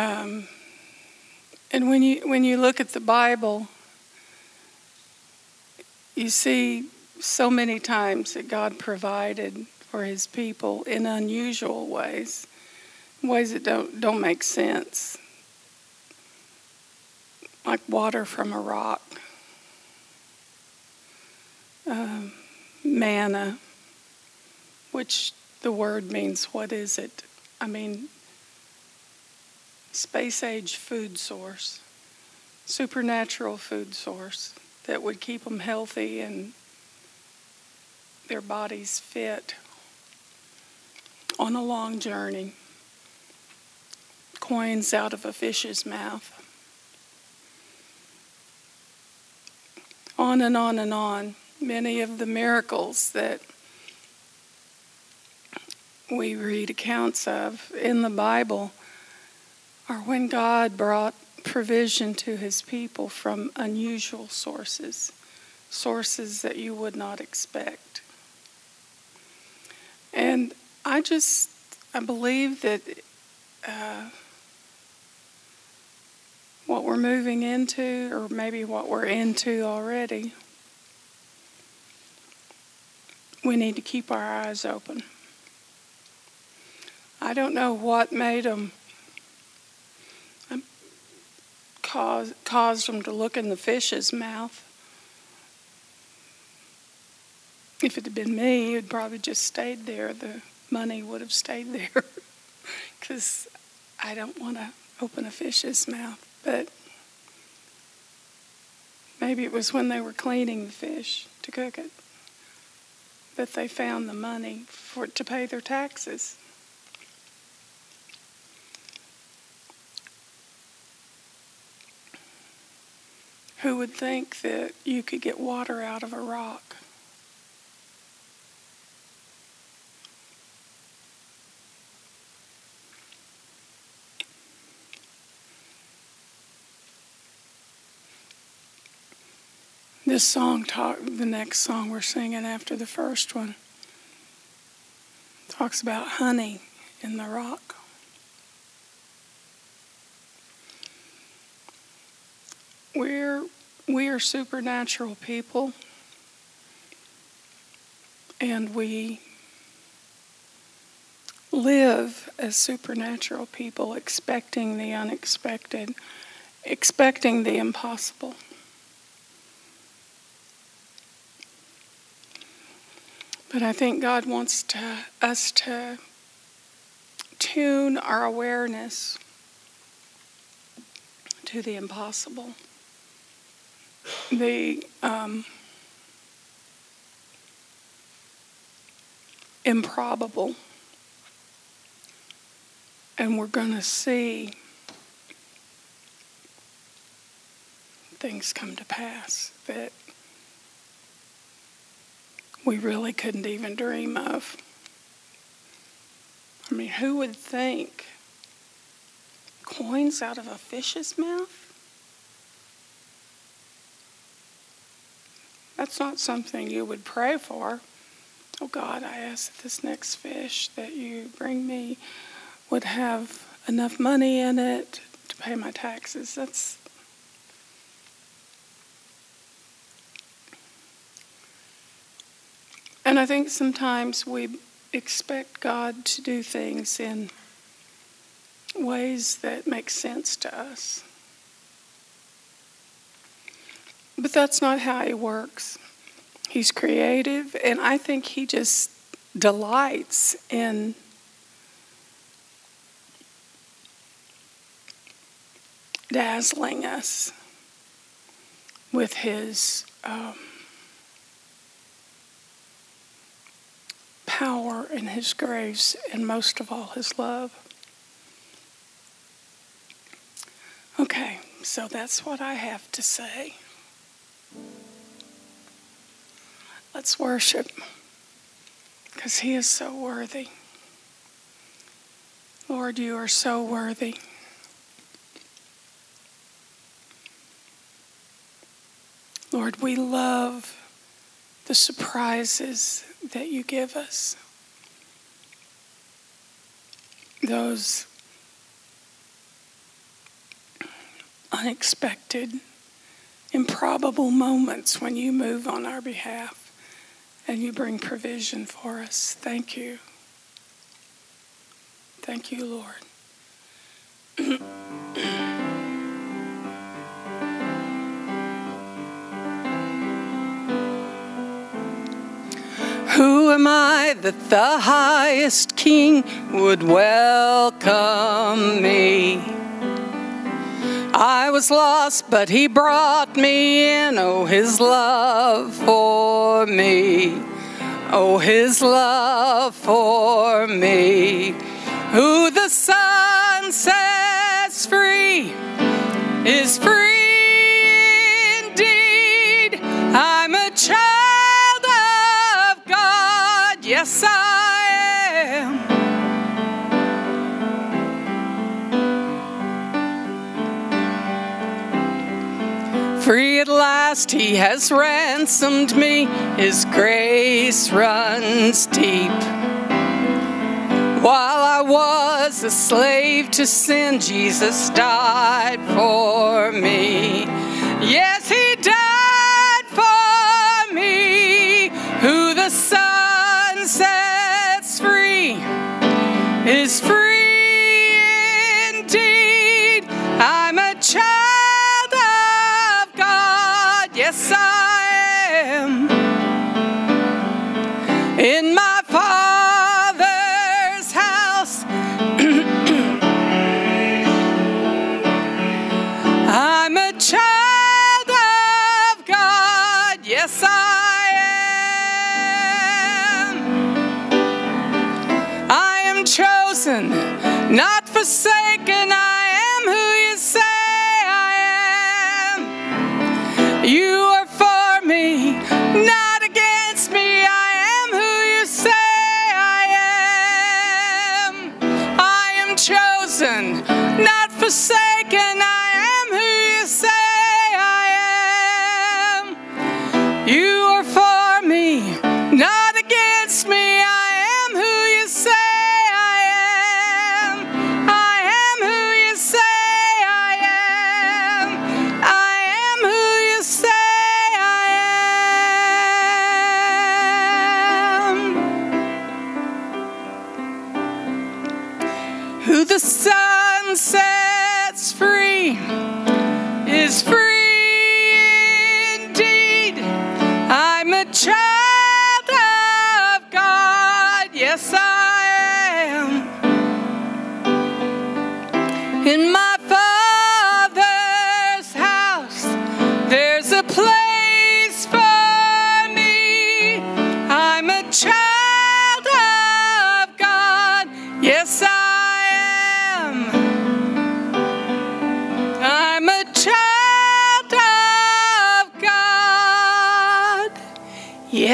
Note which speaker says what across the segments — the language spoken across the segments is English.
Speaker 1: Um, and when you when you look at the Bible, you see so many times that God provided for His people in unusual ways, ways that don't don't make sense, like water from a rock, um, manna, which the word means what is it? I mean, space age food source, supernatural food source that would keep them healthy and their bodies fit on a long journey. Coins out of a fish's mouth. On and on and on. Many of the miracles that we read accounts of in the Bible are when God brought provision to his people from unusual sources, sources that you would not expect. And I just, I believe that uh, what we're moving into, or maybe what we're into already, we need to keep our eyes open. I don't know what made them um, cause, caused them to look in the fish's mouth. If it had been me, it would probably just stayed there. The money would have stayed there because I don't want to open a fish's mouth. But maybe it was when they were cleaning the fish to cook it that they found the money for to pay their taxes. Who would think that you could get water out of a rock? This song talk the next song we're singing after the first one talks about honey in the rock. We're we are supernatural people and we live as supernatural people expecting the unexpected, expecting the impossible. But I think God wants to, us to tune our awareness to the impossible the um, improbable. And we're going to see things come to pass that we really couldn't even dream of. I mean, who would think coins out of a fish's mouth? That's not something you would pray for. Oh God, I ask that this next fish that you bring me would have enough money in it to pay my taxes. That's And I think sometimes we expect God to do things in ways that make sense to us. But that's not how he works. He's creative, and I think he just delights in dazzling us with his um, power and his grace, and most of all, his love. Okay, so that's what I have to say. Let's worship because He is so worthy. Lord, you are so worthy. Lord, we love the surprises that you give us. Those unexpected, improbable moments when you move on our behalf and you bring provision for us. Thank you. Thank you, Lord. Who am I that the highest king would welcome me? I was lost, but he brought me in. Oh, his love for me. Oh, his love for me. Who the sun sets free is free at last, he has ransomed me, his grace runs deep. While I was a slave to sin, Jesus died for me. Yes,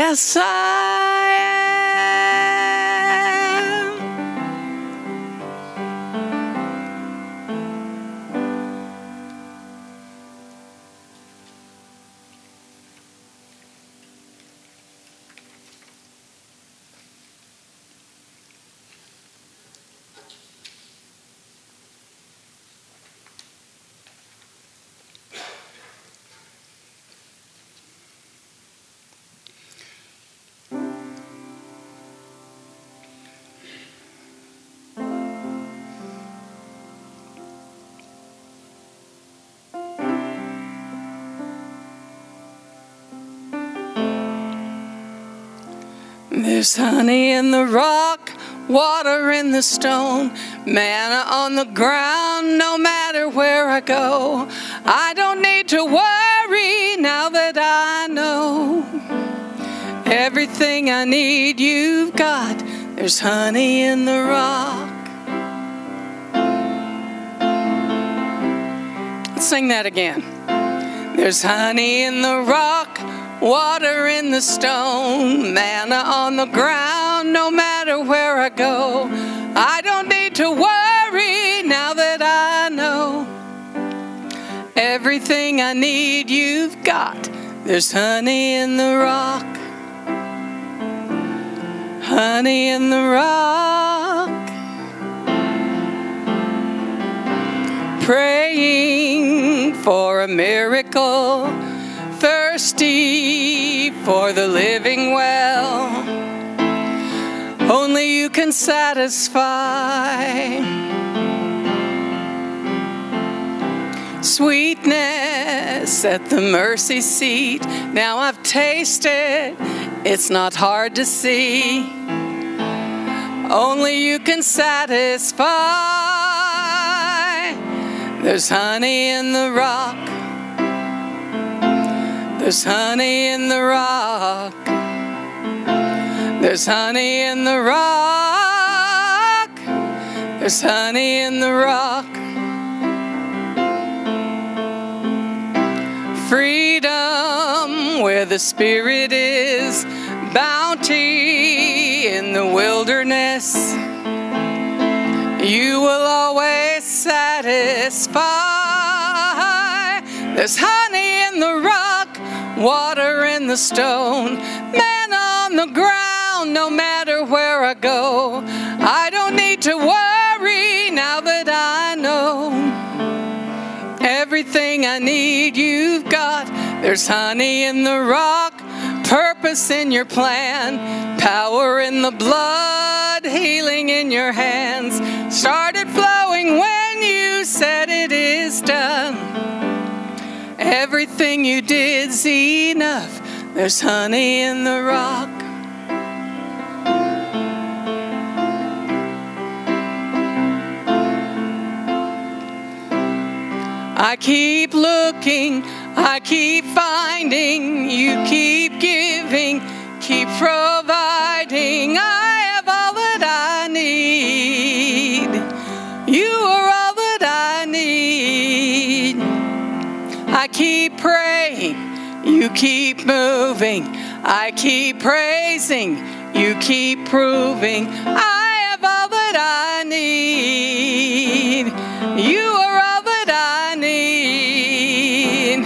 Speaker 1: Yes, There's honey in the rock, water in the stone, manna on the ground, no matter where I go. I don't need to worry now that I know everything I need you've got. There's honey in the rock. Let's sing that again. There's honey in the rock Water in the stone, manna on the ground, no matter where I go. I don't need to worry now that I know everything I need you've got. There's honey in the rock, honey in the rock. Praying for a miracle, thirsty for the living well. Only you can satisfy. Sweetness at the mercy seat. Now I've tasted, it's not hard to see. Only you can satisfy. There's honey in the rock. There's honey in the rock. There's honey in the rock. There's honey in the rock. Freedom where the Spirit is, bounty in the wilderness. You will always satisfy. There's honey water in the stone, manna on the ground, no matter where I go. I don't need to worry now that I know everything I need, you've got. There's honey in the rock, purpose in your plan, power in the blood, healing in your hands. Started flowing when you said it is done. Everything you did's enough. There's honey in the rock. I keep looking, I keep finding, you keep giving, keep providing. I have I keep praying, you keep moving. I keep praising, you keep proving. I have all that I need. You are all that I need.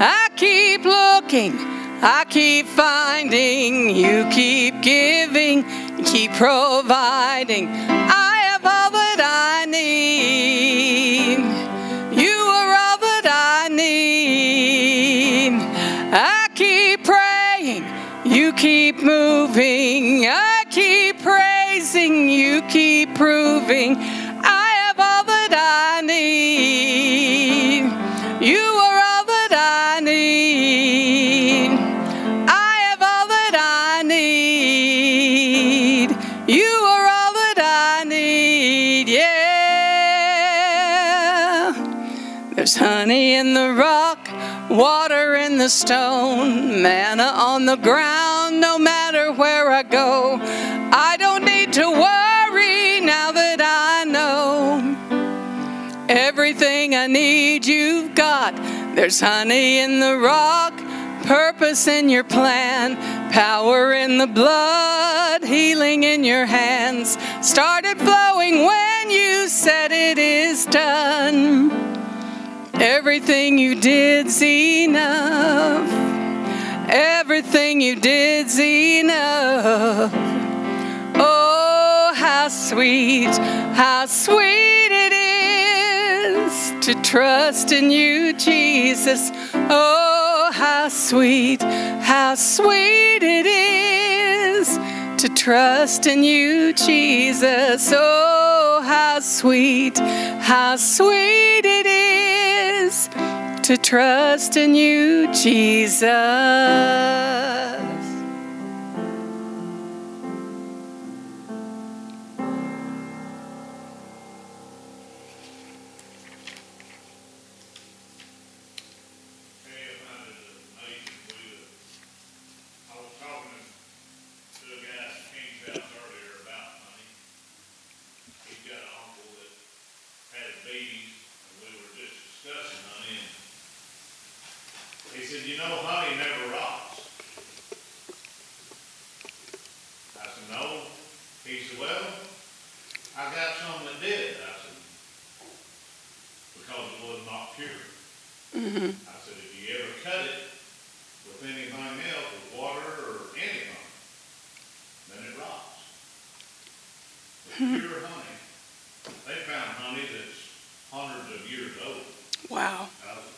Speaker 1: I keep looking, I keep finding, you keep giving, keep providing. I have all that I need. Need. I keep praying, you keep moving. I keep praising, you keep proving. I have all that I need. You honey in the rock, water in the stone, manna on the ground, no matter where I go. I don't need to worry now that I know everything I need, you've got. There's honey in the rock, purpose in your plan, power in the blood, healing in your hands. Started flowing when you said it is done. Everything you did's enough. Everything you did's enough. Oh, how sweet, how sweet it is to trust in you, Jesus. Oh, how sweet, how sweet it is to trust in you, Jesus. Oh, how sweet, how sweet it is to trust in you, Jesus.
Speaker 2: Mm-hmm. I said, if you ever cut it with anything else, with water or anything, then it rots. With hmm. pure honey, they found honey that's hundreds of years old,
Speaker 1: Wow.
Speaker 2: thousands.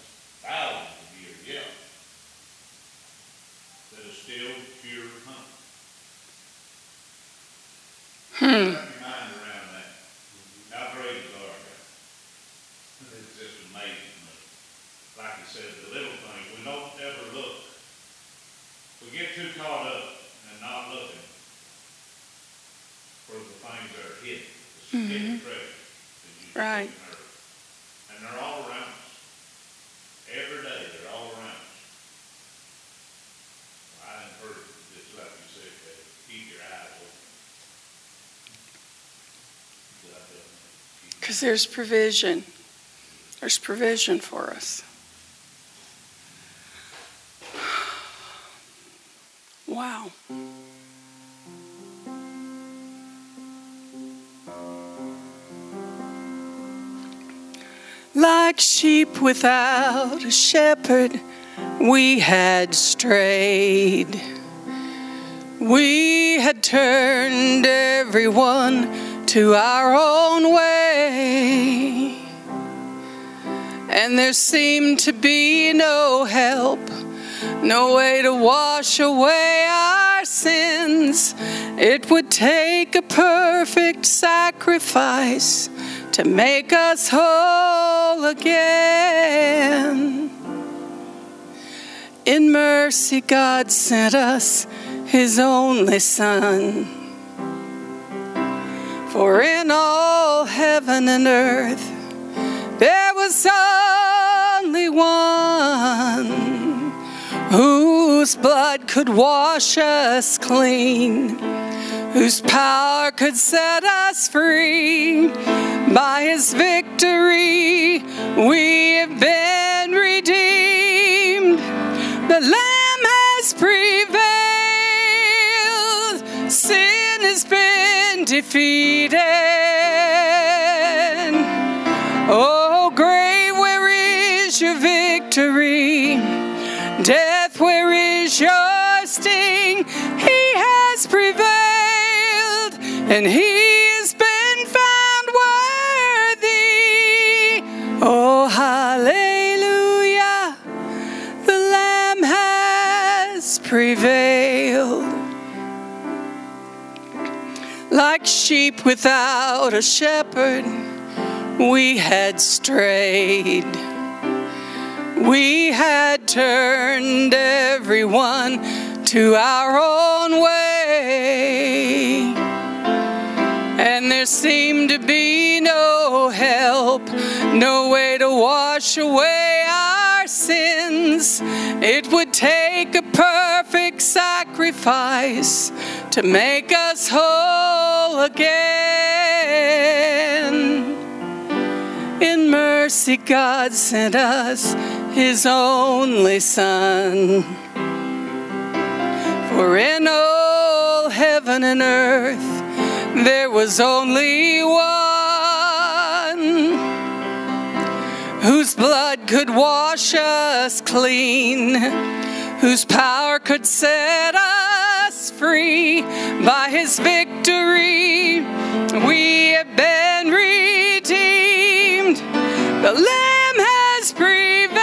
Speaker 1: Right.
Speaker 2: And they're all around us. Every day, they're all around us. I encourage you, just like you said, that keep your eyes open. Just like that. Keep-
Speaker 1: Because there's provision. There's provision for us. Wow. Like sheep without a shepherd, we had strayed. We had turned everyone to our own way. And there seemed to be no help, no way to wash away our sins. It would take a perfect sacrifice to make us whole again. In mercy, God sent us His only Son. For in all heaven and earth, there was only one whose blood could wash us clean, whose power could set us free. By his victory, we have been redeemed. The Lamb has prevailed, sin has been defeated. Oh, and he has been found worthy. Oh, hallelujah! The Lamb has prevailed. Like sheep without a shepherd, we had strayed. We had turned everyone to our own way. There seemed to be no help, no way to wash away our sins. It would take a perfect sacrifice to make us whole again. In mercy, God sent us His only Son. For in all heaven and earth, there was only one whose blood could wash us clean, whose power could set us free. By his victory, we have been redeemed. The Lamb has prevailed,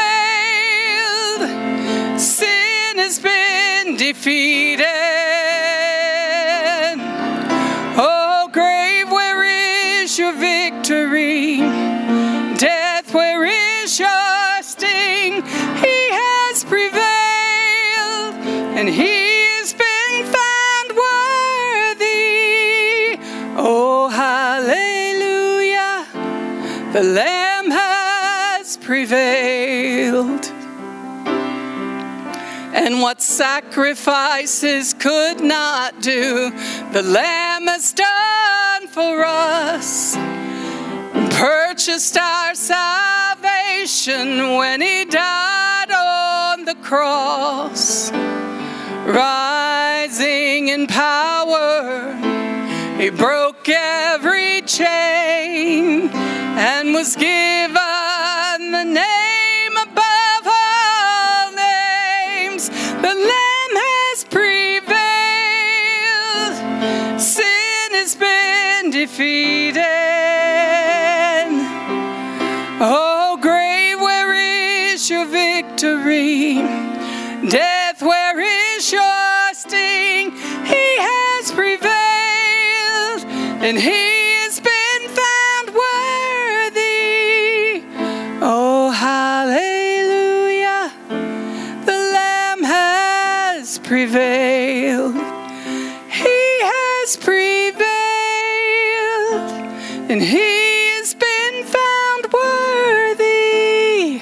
Speaker 1: sin has been defeated. The Lamb has prevailed. And what sacrifices could not do, the Lamb has done for us. Purchased our salvation when He died on the cross. Rising in power, He broke was given the name above all names. The Lamb has prevailed, sin has been defeated. Oh, grave, where is your victory? Death, where is your sting? He has prevailed, and he prevailed. He has prevailed. And he has been found worthy.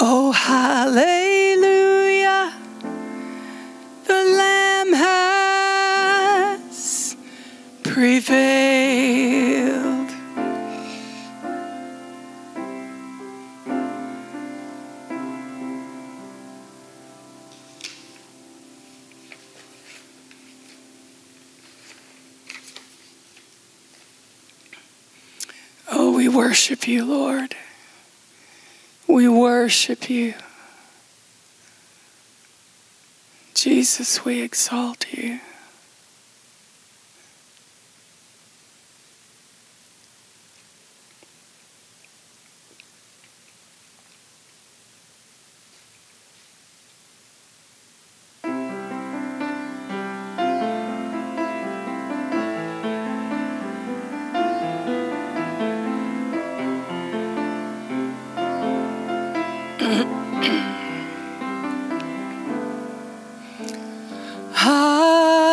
Speaker 1: Oh, hallelujah. The Lamb has prevailed. Worship you, Lord. We worship you. Jesus, we exalt you. Hallelujah.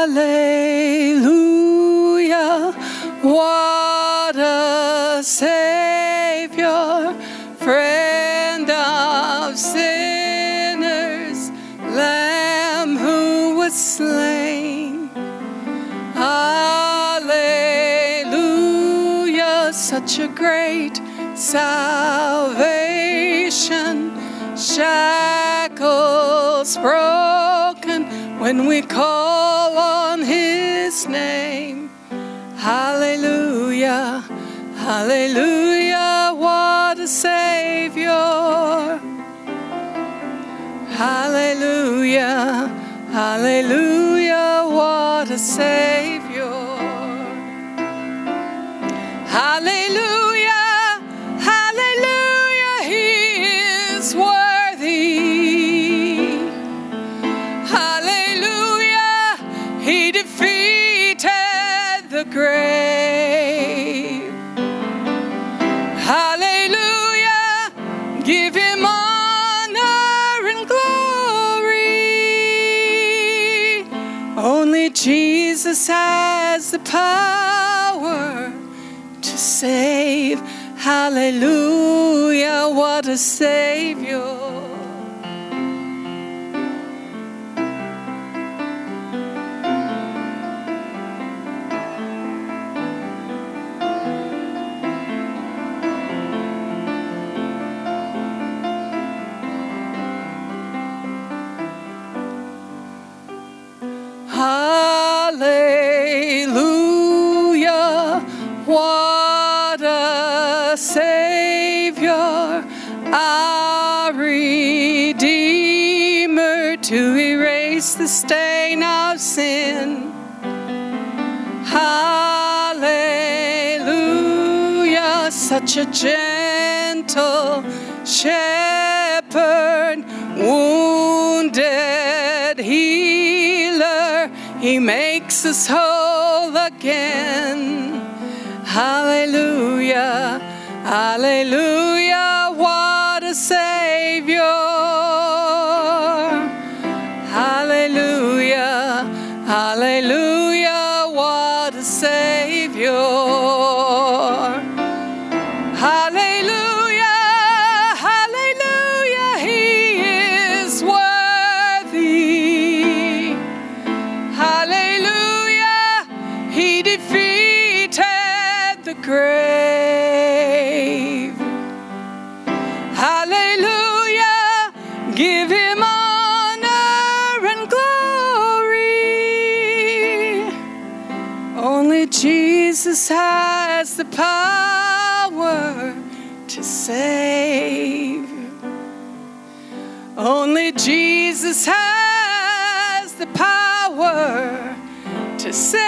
Speaker 1: What a Savior, friend of sinners, Lamb who was slain. Hallelujah. Such a great salvation. When we call on his name. Hallelujah, hallelujah, what a savior. Hallelujah, hallelujah, what a savior. Save. Hallelujah, what a Savior. Erase the stain of sin. Hallelujah, such a gentle shepherd, wounded healer, he makes us whole again. Hallelujah, hallelujah, what a savior. Jesus has the power to save. Only Jesus has the power to save.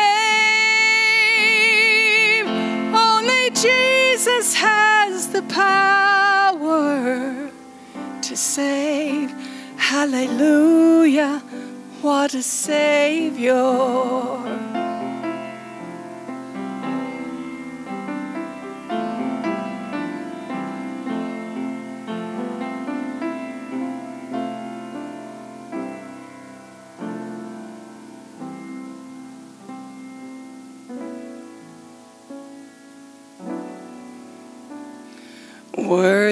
Speaker 1: Only Jesus has the power to save. Hallelujah, what a Savior.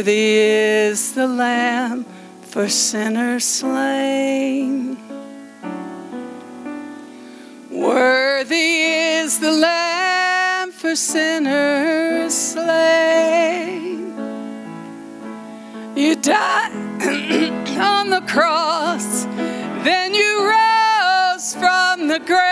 Speaker 1: Worthy is the Lamb for sinners slain. Worthy is the Lamb for sinners slain. You died on the cross, then you rose from the grave.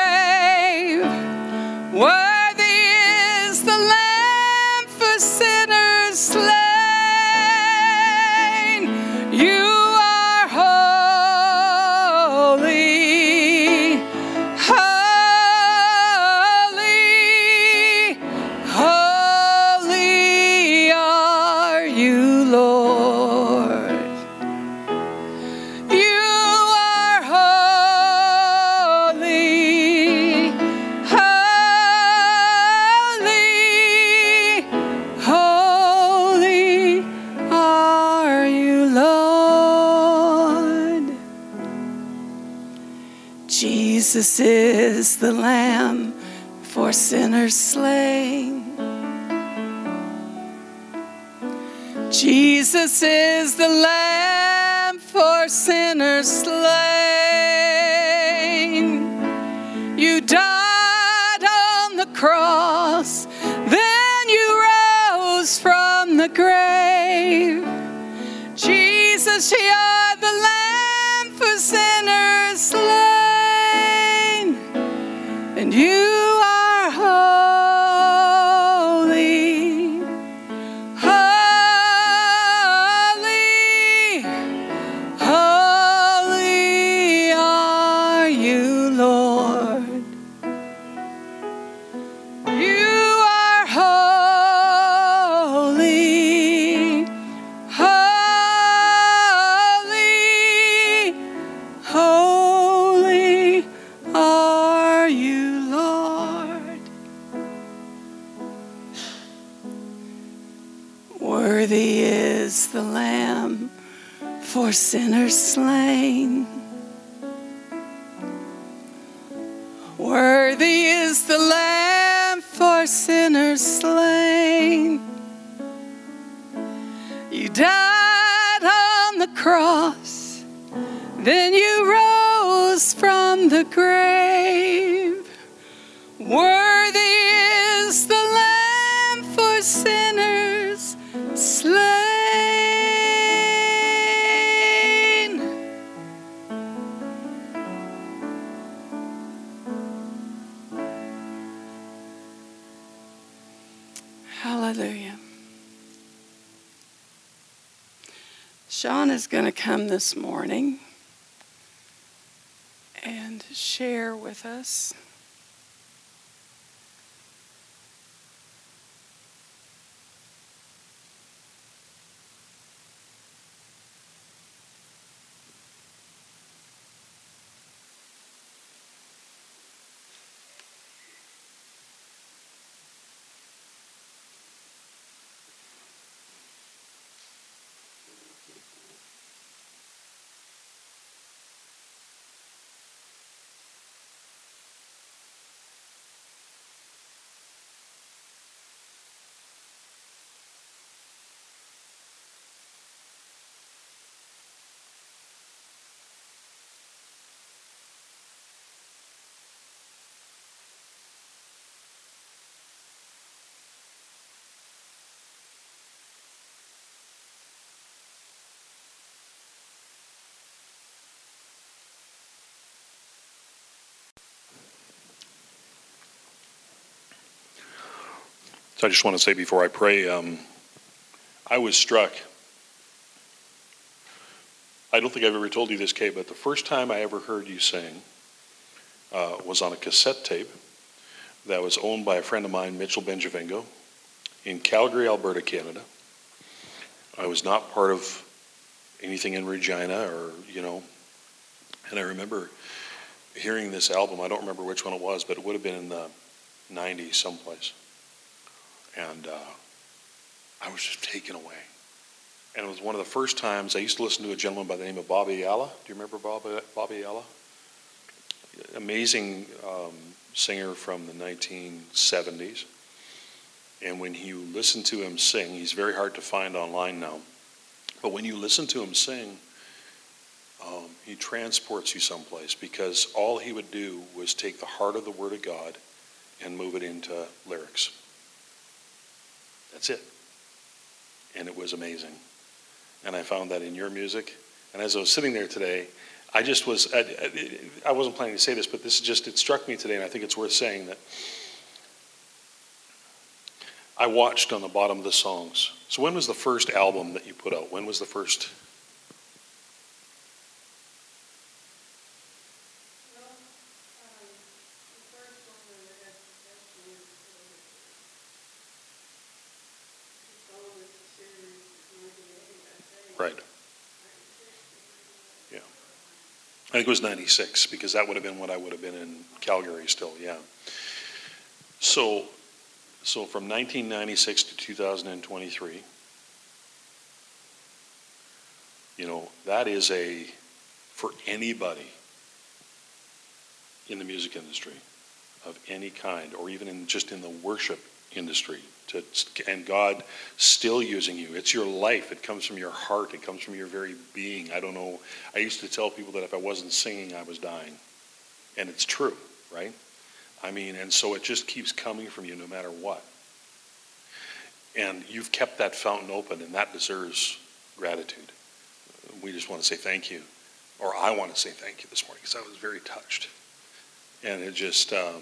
Speaker 1: Is the Lamb for sinners slain. Jesus is the Lamb for sinners slain. You died for sinners slain. Worthy is the Lamb for sinners slain. You died on the cross, then you rose from the grave. Worthy Shawn is going to come this morning and share with us.
Speaker 3: So I just want to say before I pray, um, I was struck. I don't think I've ever told you this, Kay, but the first time I ever heard you sing uh, was on a cassette tape that was owned by a friend of mine, Mitchell Benjavingo, in Calgary, Alberta, Canada. I was not part of anything in Regina or, you know, and I remember hearing this album. I don't remember which one it was, but it would have been in the 90s someplace. And uh, I was just taken away. And it was one of the first times I used to listen to a gentleman by the name of Bobby Ayala. Do you remember Bobby, Bobby Ayala? Amazing um, singer from the 1970s. And when you listen to him sing, he's very hard to find online now. But when you listen to him sing, um, he transports you someplace because all he would do was take the heart of the Word of God and move it into lyrics. That's it. And it was amazing. And I found that in your music. And as I was sitting there today, I just was, I, I wasn't planning to say this, but this is just, it struck me today, and I think it's worth saying that I watched on the bottom of the songs. So when was the first album that you put out? When was the first? It was 96 because that would have been what I would have been in Calgary still, yeah. So, so from 1996 to 2023, you know, that is a, for anybody, in the music industry of any kind, or even in just in the worship industry. To, and God still using you. It's your life. It comes from your heart. It comes from your very being. I don't know. I used to tell people that if I wasn't singing, I was dying. And it's true, right? I mean, and so it just keeps coming from you no matter what. And you've kept that fountain open, and that deserves gratitude. We just want to say thank you. Or I want to say thank you this morning because I was very touched. And it just, um,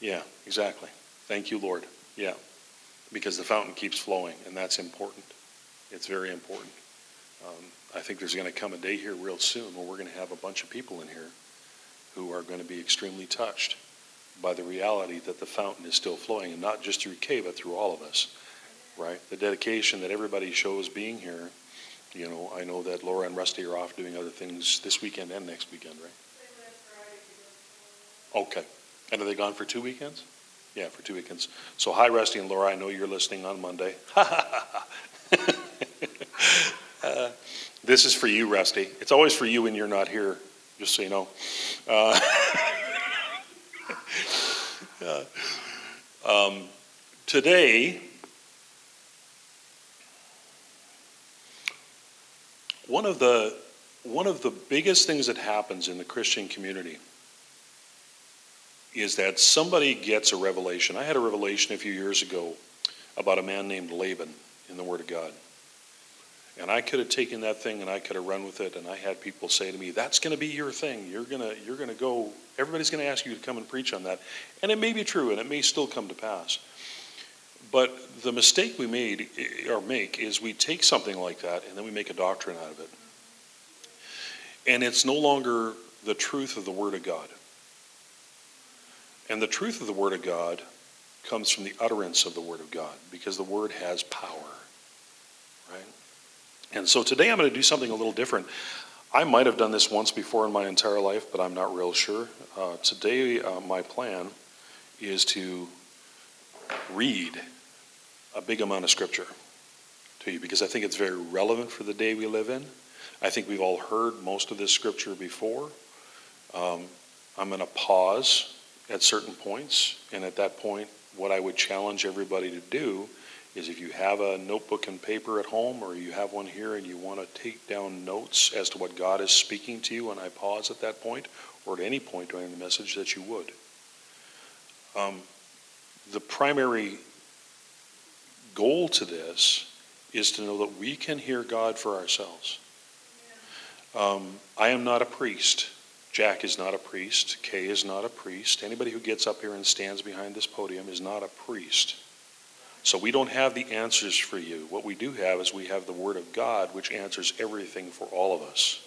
Speaker 3: yeah, exactly. Thank you, Lord. Yeah. Because the fountain keeps flowing, and that's important. It's very important. Um, I think there's going to come a day here real soon where we're going to have a bunch of people in here who are going to be extremely touched by the reality that the fountain is still flowing, and not just through Kay, but through all of us, right? The dedication that everybody shows being here. You know, I know that Laura and Rusty are off doing other things this weekend and next weekend, right? Okay. And are they gone for two weekends? Yeah, for two weekends. So, hi, Rusty and Laura. I know you're listening on Monday. uh, this is for you, Rusty. It's always for you when you're not here, just so you know. Uh, uh, um, today, one of the one of the biggest things that happens in the Christian community is that somebody gets a revelation. I had a revelation a few years ago about a man named Laban in the Word of God. And I could have taken that thing and I could have run with it. And I had people say to me, "That's going to be your thing. You're going to you're to go. Everybody's going to ask you to come and preach on that." And it may be true, and it may still come to pass. But the mistake we made eh, or make is we take something like that and then we make a doctrine out of it. And it's no longer the truth of the Word of God. And the truth of the Word of God comes from the utterance of the Word of God because the Word has power, right? And so today I'm going to do something a little different. I might have done this once before in my entire life, but I'm not real sure. Uh, today, uh, my plan is to read a big amount of Scripture to you because I think it's very relevant for the day we live in. I think we've all heard most of this Scripture before. Um, I'm going to pause at certain points. And at that point, what I would challenge everybody to do is if you have a notebook and paper at home or you have one here and you want to take down notes as to what God is speaking to you, and I pause at that point or at any point during the message, that you would. Um, the primary goal to this is to know that we can hear God for ourselves. Um, I am not a priest. Jack is not a priest. Kay is not a priest. Anybody who gets up here and stands behind this podium is not a priest. So we don't have the answers for you. What we do have is we have the Word of God, which answers everything for all of us.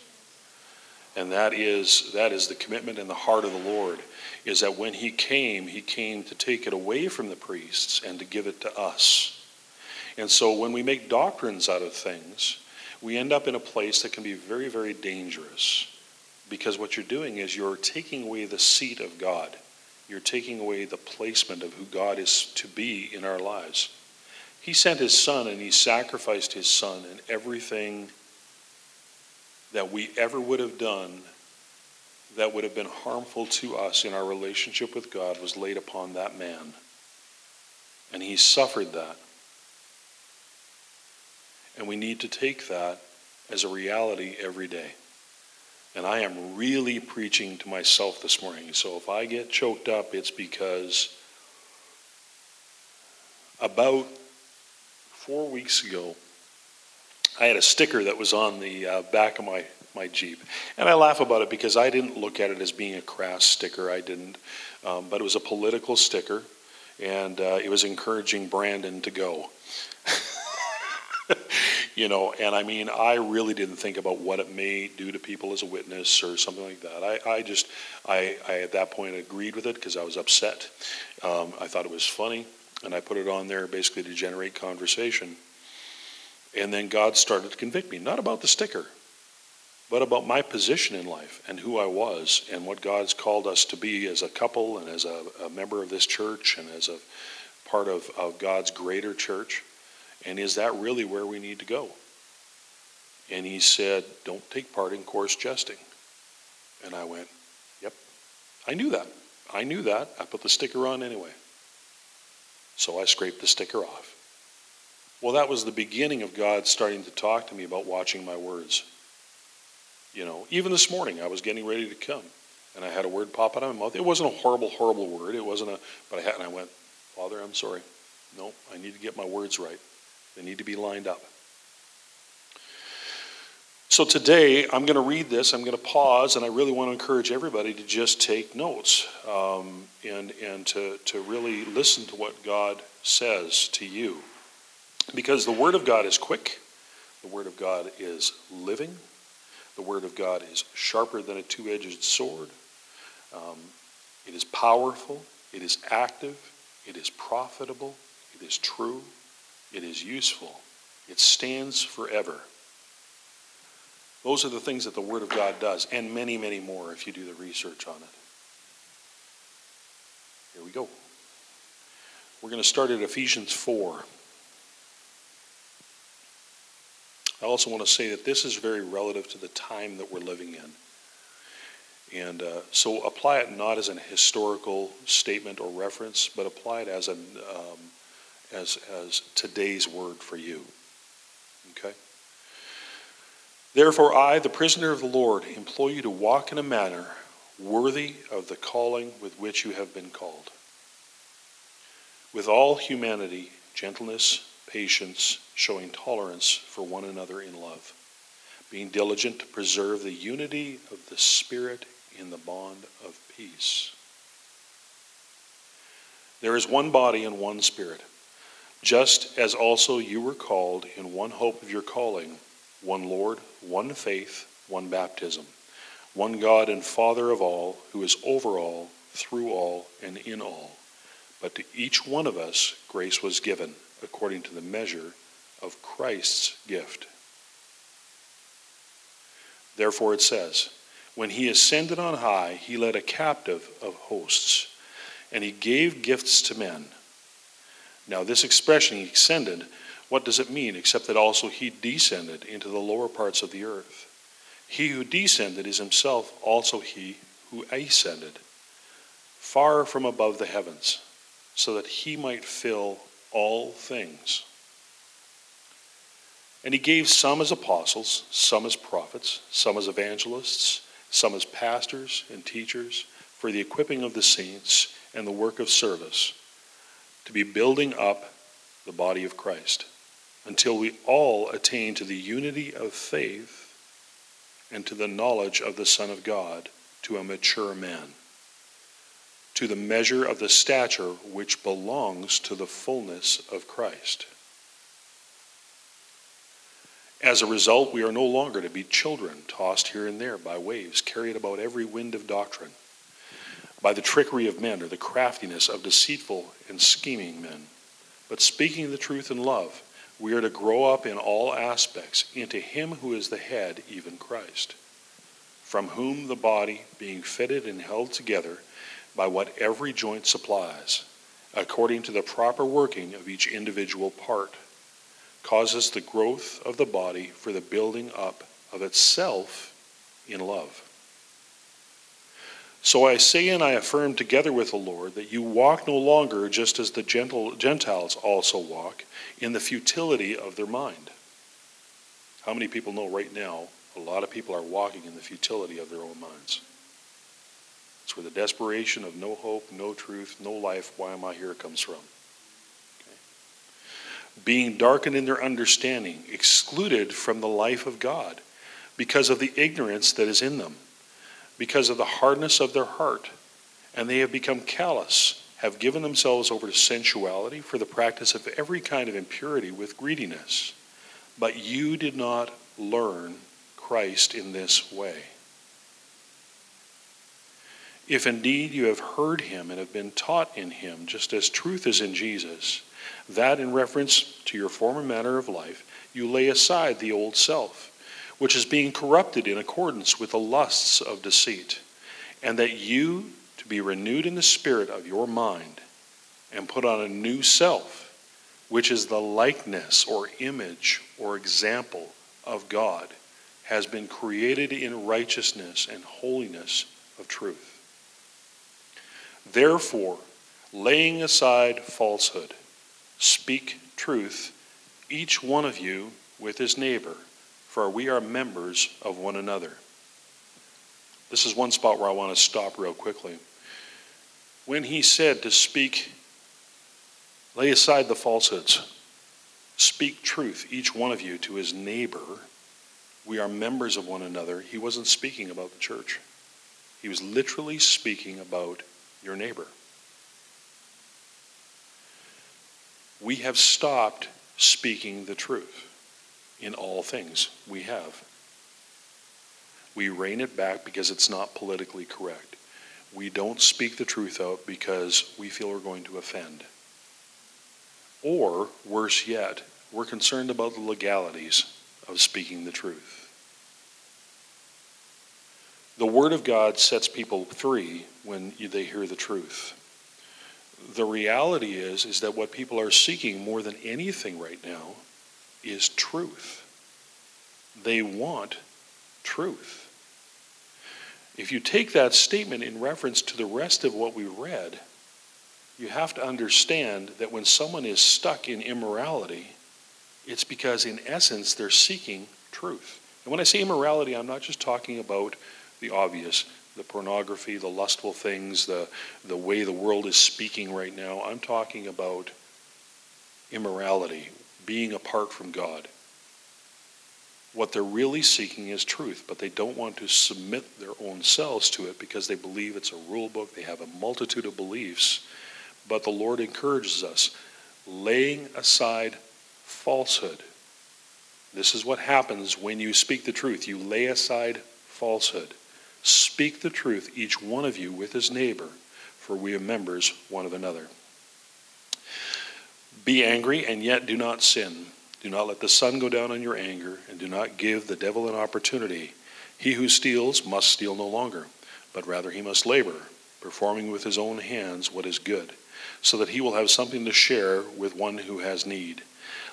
Speaker 3: And that is that is the commitment in the heart of the Lord, is that when He came, He came to take it away from the priests and to give it to us. And so when we make doctrines out of things, we end up in a place that can be very, very dangerous because what you're doing is you're taking away the seat of God. You're taking away the placement of who God is to be in our lives. He sent his son and he sacrificed his son, and everything that we ever would have done that would have been harmful to us in our relationship with God was laid upon that man. And he suffered that. And we need to take that as a reality every day. And I am really preaching to myself this morning. So if I get choked up, it's because about four weeks ago, I had a sticker that was on the uh, back of my, my Jeep. And I laugh about it because I didn't look at it as being a crass sticker. I didn't. Um, but it was a political sticker, and uh, it was encouraging Brandon to go. you know, and I mean, I really didn't think about what it may do to people as a witness or something like that. I, I just, I, I at that point agreed with it because I was upset. Um, I thought it was funny, and I put it on there basically to generate conversation. And then God started to convict me, not about the sticker, but about my position in life and who I was and what God's called us to be as a couple and as a, a member of this church and as a part of, of God's greater church. And is that really where we need to go? And he said, Don't take part in coarse jesting. And I went, Yep. I knew that. I knew that. I put the sticker on anyway. So I scraped the sticker off. Well, that was the beginning of God starting to talk to me about watching my words. You know, even this morning, I was getting ready to come, and I had a word pop out of my mouth. It wasn't a horrible, horrible word. It wasn't a, but I had, and I went, Father, I'm sorry. No, I need to get my words right. They need to be lined up. So today, I'm going to read this. I'm going to pause, and I really want to encourage everybody to just take notes um, and, and to, to really listen to what God says to you. Because the Word of God is quick, the Word of God is living, the Word of God is sharper than a two edged sword, um, it is powerful, it is active, it is profitable, it is true, it is useful, it stands forever. Those are the things that the Word of God does, and many, many more if you do the research on it. Here we go. We're going to start at Ephesians 4. I also want to say that this is very relative to the time that we're living in. And uh, so apply it not as an historical statement or reference, but apply it as, an, um, as, as today's word for you. Okay? Therefore, I, the prisoner of the Lord, implore you to walk in a manner worthy of the calling with which you have been called, with all humanity, gentleness, patience, showing tolerance for one another in love, being diligent to preserve the unity of the Spirit in the bond of peace. There is one body and one Spirit, just as also you were called in one hope of your calling, one Lord, one faith, one baptism, one God and Father of all, who is over all, through all, and in all. But to each one of us grace was given according to the measure of Christ's gift. Therefore it says, When he ascended on high, he led a captive of hosts, and he gave gifts to men. Now, this expression, he ascended, what does it mean except that also he descended into the lower parts of the earth? He who descended is himself also he who ascended far from above the heavens, so that he might fill all things. And he gave some as apostles, some as prophets, some as evangelists, some as pastors and teachers for the equipping of the saints and the work of service, to be building up the body of Christ, until we all attain to the unity of faith and to the knowledge of the Son of God, to a mature man to the measure of the stature which belongs to the fullness of Christ. As a result, we are no longer to be children tossed here and there by waves, carried about every wind of doctrine, by the trickery of men or the craftiness of deceitful and scheming men. But speaking the truth in love, we are to grow up in all aspects into Him who is the head, even Christ, from whom the body, being fitted and held together, by what every joint supplies, according to the proper working of each individual part, causes the growth of the body for the building up of itself in love. So I say and I affirm together with the Lord that you walk no longer just as the Gentiles also walk in the futility of their mind. How many people know right now a lot of people are walking in the futility of their own minds? It's where the desperation of no hope, no truth, no life, why am I here comes from. Okay. Being darkened in their understanding, excluded from the life of God because of the ignorance that is in them, because of the hardness of their heart, and they have become callous, have given themselves over to sensuality for the practice of every kind of impurity with greediness. But you did not learn Christ in this way. If indeed you have heard him and have been taught in him, just as truth is in Jesus, that in reference to your former manner of life, you lay aside the old self, which is being corrupted in accordance with the lusts of deceit, and that you to be renewed in the spirit of your mind, and put on a new self, which is the likeness or image or example of God, has been created in righteousness and holiness of truth. Therefore, laying aside falsehood, speak truth, each one of you with his neighbor, for we are members of one another. This is one spot where I want to stop real quickly. When he said to speak, lay aside the falsehoods, speak truth, each one of you, to his neighbor, we are members of one another, he wasn't speaking about the church. He was literally speaking about your neighbor. We have stopped speaking the truth in all things. We have. We rein it back because it's not politically correct. We don't speak the truth out because we feel we're going to offend. Or, worse yet, we're concerned about the legalities of speaking the truth. The Word of God sets people free when they hear the truth. The reality is, is that what people are seeking more than anything right now is truth. They want truth. If you take that statement in reference to the rest of what we read, you have to understand that when someone is stuck in immorality, it's because, in essence, they're seeking truth. And when I say immorality, I'm not just talking about the obvious, the pornography, the lustful things, the, the way the world is speaking right now. I'm talking about immorality, being apart from God. What they're really seeking is truth, but they don't want to submit their own selves to it because they believe it's a rule book. They have a multitude of beliefs. But the Lord encourages us laying aside falsehood. This is what happens when you speak the truth. You lay aside falsehood. Speak the truth, each one of you, with his neighbor, for we are members one of another. Be angry and yet do not sin. Do not let the sun go down on your anger, and do not give the devil an opportunity. He who steals must steal no longer, but rather he must labor, performing with his own hands what is good, so that he will have something to share with one who has need.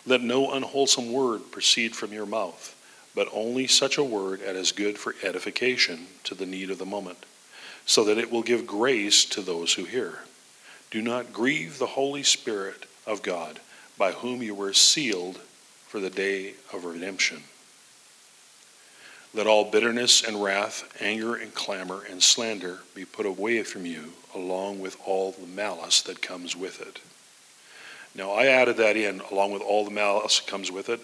Speaker 3: Let no unwholesome word proceed from your mouth but only such a word as is good for edification to the need of the moment, so that it will give grace to those who hear. Do not grieve the Holy Spirit of God, by whom you were sealed for the day of redemption. Let all bitterness and wrath, anger and clamor and slander be put away from you, along with all the malice that comes with it. Now, I added that in, along with all the malice that comes with it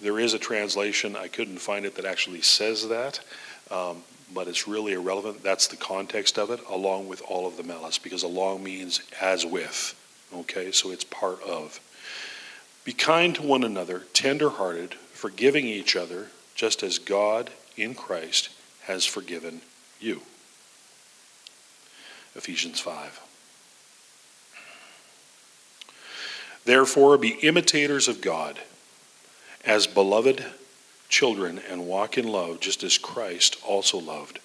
Speaker 3: there is a translation, I couldn't find it, that actually says that, um, but it's really irrelevant. That's the context of it, along with all of the malice, because along means as with. Okay, so it's part of. Be kind to one another, tender hearted, forgiving each other, just as God in Christ has forgiven you. Ephesians 5. Therefore, be imitators of God as beloved children and walk in love just as Christ also loved.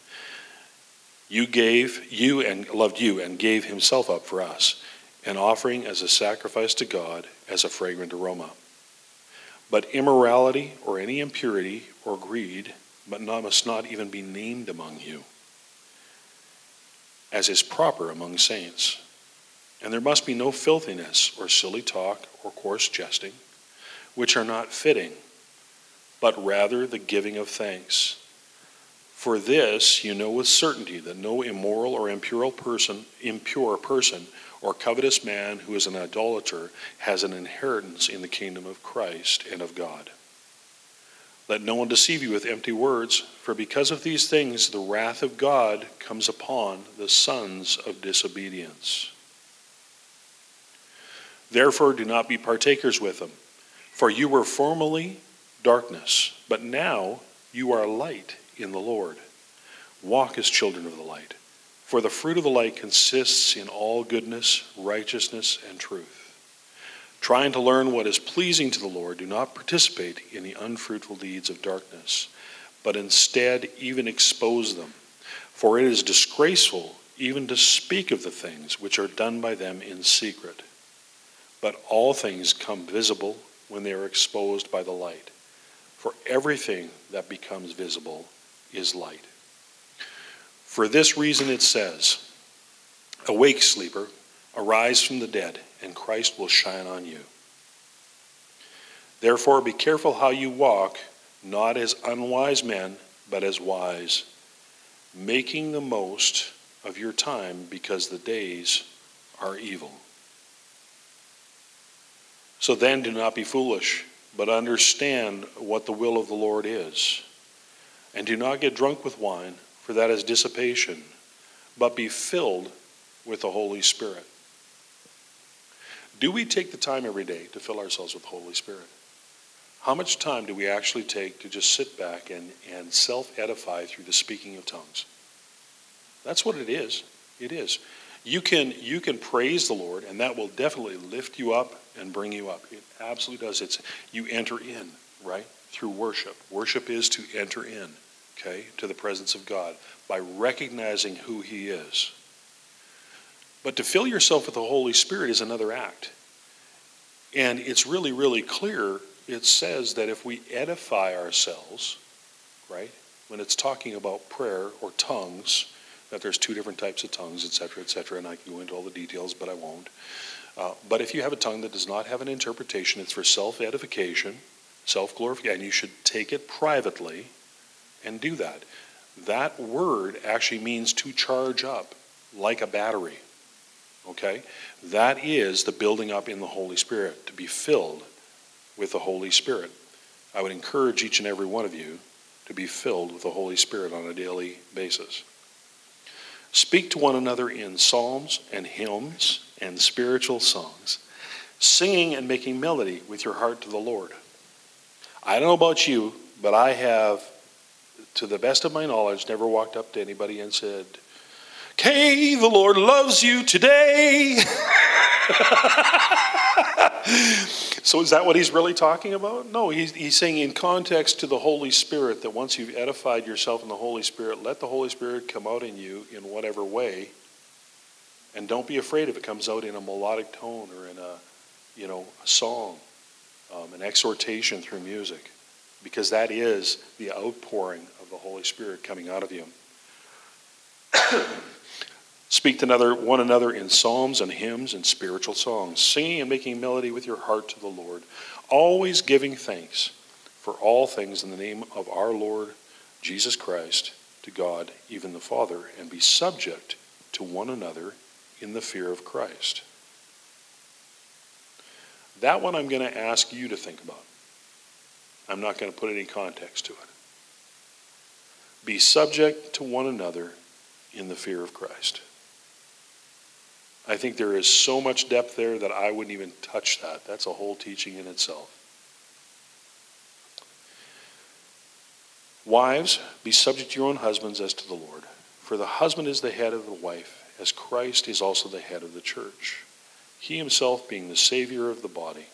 Speaker 3: You gave you and loved you and gave himself up for us, an offering as a sacrifice to God as a fragrant aroma. But immorality or any impurity or greed but not, must not even be named among you, as is proper among saints. And there must be no filthiness or silly talk or coarse jesting which are not fitting, but rather the giving of thanks. For this you know with certainty that no immoral or impure person, impure person or covetous man who is an idolater has an inheritance in the kingdom of Christ and of God. Let no one deceive you with empty words, for because of these things the wrath of God comes upon the sons of disobedience. Therefore, do not be partakers with them. For you were formerly darkness, but now you are light in the Lord. Walk as children of the light. For the fruit of the light consists in all goodness, righteousness, and truth. Trying to learn what is pleasing to the Lord, do not participate in the unfruitful deeds of darkness, but instead even expose them. For it is disgraceful even to speak of the things which are done by them in secret. But all things come visible when they are exposed by the light. For everything that becomes visible is light. For this reason it says, Awake, sleeper, arise from the dead, and Christ will shine on you. Therefore, be careful how you walk, not as unwise men, but as wise, making the most of your time because the days are evil. So then, do not be foolish, but understand what the will of the Lord is. And do not get drunk with wine, for that is dissipation, but be filled with the Holy Spirit. Do we take the time every day to fill ourselves with the Holy Spirit? How much time do we actually take to just sit back and, and self edify through the speaking of tongues? That's what it is. It is. You can, you can praise the Lord, and that will definitely lift you up and bring you up. It absolutely does. It's you enter in, right? Through worship. Worship is to enter in, okay, to the presence of God by recognizing who He is. But to fill yourself with the Holy Spirit is another act. And it's really, really clear it says that if we edify ourselves, right, when it's talking about prayer or tongues, that there's two different types of tongues, etc., etc., and I can go into all the details, but I won't. Uh, but if you have a tongue that does not have an interpretation, it's for self edification, self glorification, and you should take it privately and do that. That word actually means to charge up like a battery. Okay? That is the building up in the Holy Spirit, to be filled with the Holy Spirit. I would encourage each and every one of you to be filled with the Holy Spirit on a daily basis. Speak to one another in psalms and hymns and spiritual songs, singing and making melody with your heart to the Lord. I don't know about you, but I have, to the best of my knowledge, never walked up to anybody and said, Kay, the Lord loves you today. so is that what he's really talking about? No, he's, he's saying in context to the Holy Spirit that once you've edified yourself in the Holy Spirit, let the Holy Spirit come out in you in whatever way. And don't be afraid if it comes out in a melodic tone or in a, you know, a song, um, an exhortation through music, because that is the outpouring the Holy Spirit coming out of you. Speak to another, one another in psalms and hymns and spiritual songs, singing and making melody with your heart to the Lord, always giving thanks for all things in the name of our Lord Jesus Christ to God, even the Father, and be subject to one another in the fear of Christ. That one I'm going to ask you to think about. I'm not going to put any context to it. Be subject to one another in the fear of Christ. I think there is so much depth there that I wouldn't even touch that. That's a whole teaching in itself. Wives, be subject to your own husbands as to the Lord. For the husband is the head of the wife, as Christ is also the head of the church, he himself being the Savior of the body.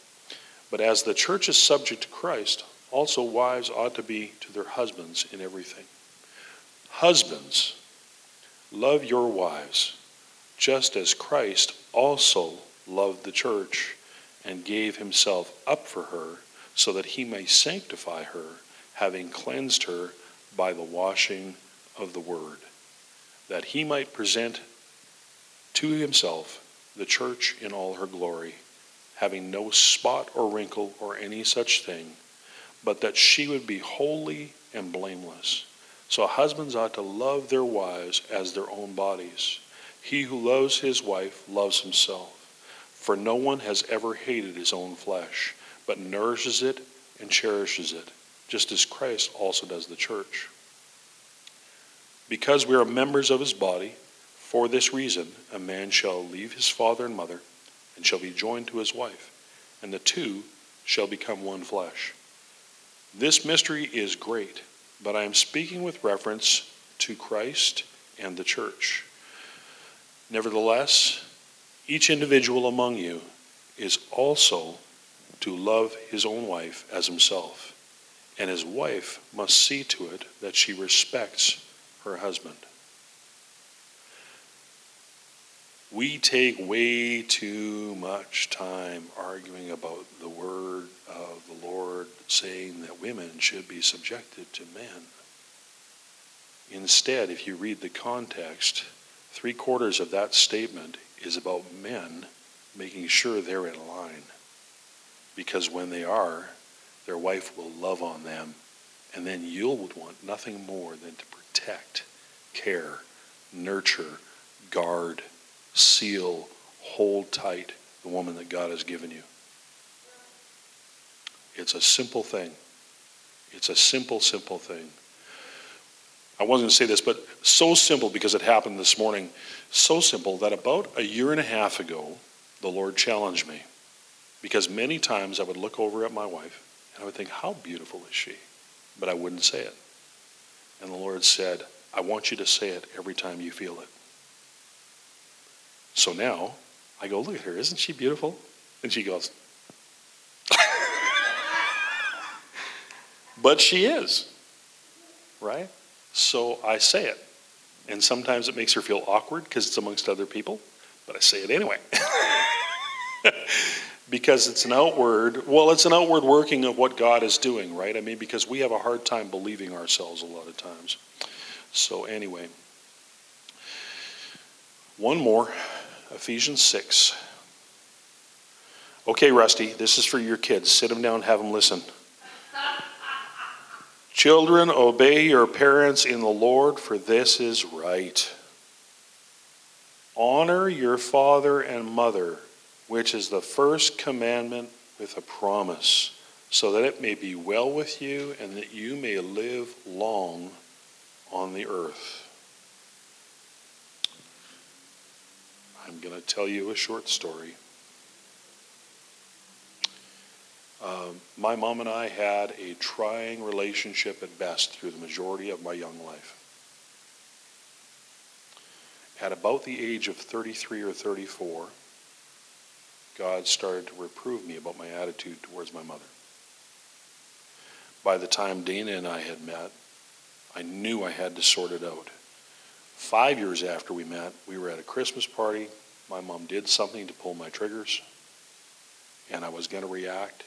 Speaker 3: But as the church is subject to Christ, also wives ought to be to their husbands in everything. Husbands, love your wives just as Christ also loved the church and gave himself up for her so that he may sanctify her, having cleansed her by the washing of the word, that he might present to himself the church in all her glory, having no spot or wrinkle or any such thing, but that she would be holy and blameless. So husbands ought to love their wives as their own bodies. He who loves his wife loves himself. For no one has ever hated his own flesh, but nourishes it and cherishes it, just as Christ also does the church. Because we are members of his body, for this reason a man shall leave his father and mother, and shall be joined to his wife, and the two shall become one flesh. This mystery is great, but I am speaking with reference to Christ and the church. Nevertheless, each individual among you is also to love his own wife as himself, and his wife must see to it that she respects her husband. We take way too much time arguing about the word of the Lord saying that women should be subjected to men. Instead, if you read the context, Three quarters of that statement is about men making sure they're in line. Because when they are, their wife will love on them, and then you'll want nothing more than to protect, care, nurture, guard, seal, hold tight the woman that God has given you. It's a simple thing. It's a simple, simple thing. I wasn't going to say this, but so simple because it happened this morning. So simple that about a year and a half ago, the Lord challenged me. Because many times I would look over at my wife and I would think, How beautiful is she? But I wouldn't say it. And the Lord said, I want you to say it every time you feel it. So now I go, Look at her. Isn't she beautiful? And she goes, But she is, right? So I say it. And sometimes it makes her feel awkward because it's amongst other people, but I say it anyway. because it's an outward, well, it's an outward working of what God is doing, right? I mean, because we have a hard time believing ourselves a lot of times. So, anyway, one more Ephesians 6. Okay, Rusty, this is for your kids. Sit them down, have them listen. Children, obey your parents in the Lord, for this is right. Honor your father and mother, which is the first commandment with a promise, so that it may be well with you and that you may live long on the earth. I'm going to tell you a short story. Um, my mom and I had a trying relationship at best through the majority of my young life. At about the age of 33 or 34, God started to reprove me about my attitude towards my mother. By the time Dana and I had met, I knew I had to sort it out. Five years after we met, we were at a Christmas party. My mom did something to pull my triggers, and I was going to react.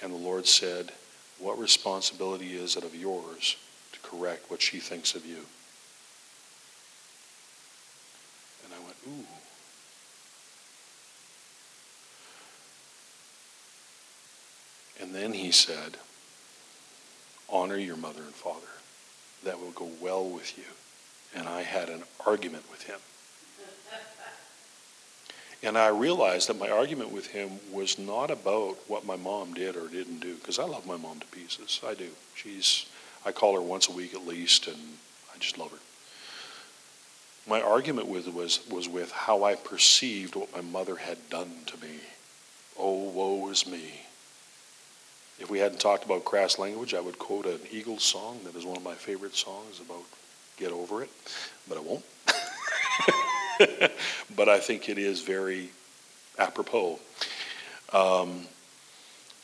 Speaker 3: And the Lord said, What responsibility is it of yours to correct what she thinks of you? And I went, Ooh. And then he said, Honor your mother and father. That will go well with you. And I had an argument with him. And I realized that my argument with him was not about what my mom did or didn't do, because I love my mom to pieces. I do. She's, I call her once a week at least, and I just love her. My argument with was was with how I perceived what my mother had done to me. Oh, woe is me. If we hadn't talked about crass language, I would quote an Eagles song that is one of my favorite songs about get over it, but I won't. but I think it is very apropos. Um,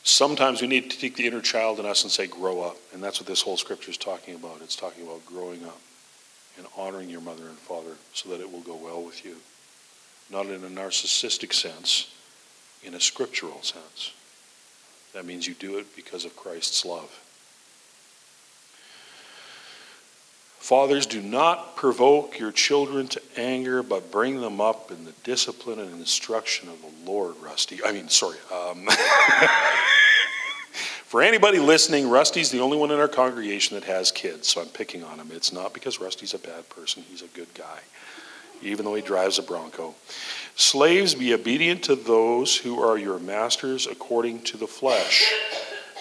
Speaker 3: sometimes we need to take the inner child in us and say, grow up. And that's what this whole scripture is talking about. It's talking about growing up and honoring your mother and father so that it will go well with you. Not in a narcissistic sense, in a scriptural sense. That means you do it because of Christ's love. Fathers, do not provoke your children to anger, but bring them up in the discipline and instruction of the Lord, Rusty. I mean, sorry. Um, for anybody listening, Rusty's the only one in our congregation that has kids, so I'm picking on him. It's not because Rusty's a bad person, he's a good guy, even though he drives a Bronco. Slaves, be obedient to those who are your masters according to the flesh,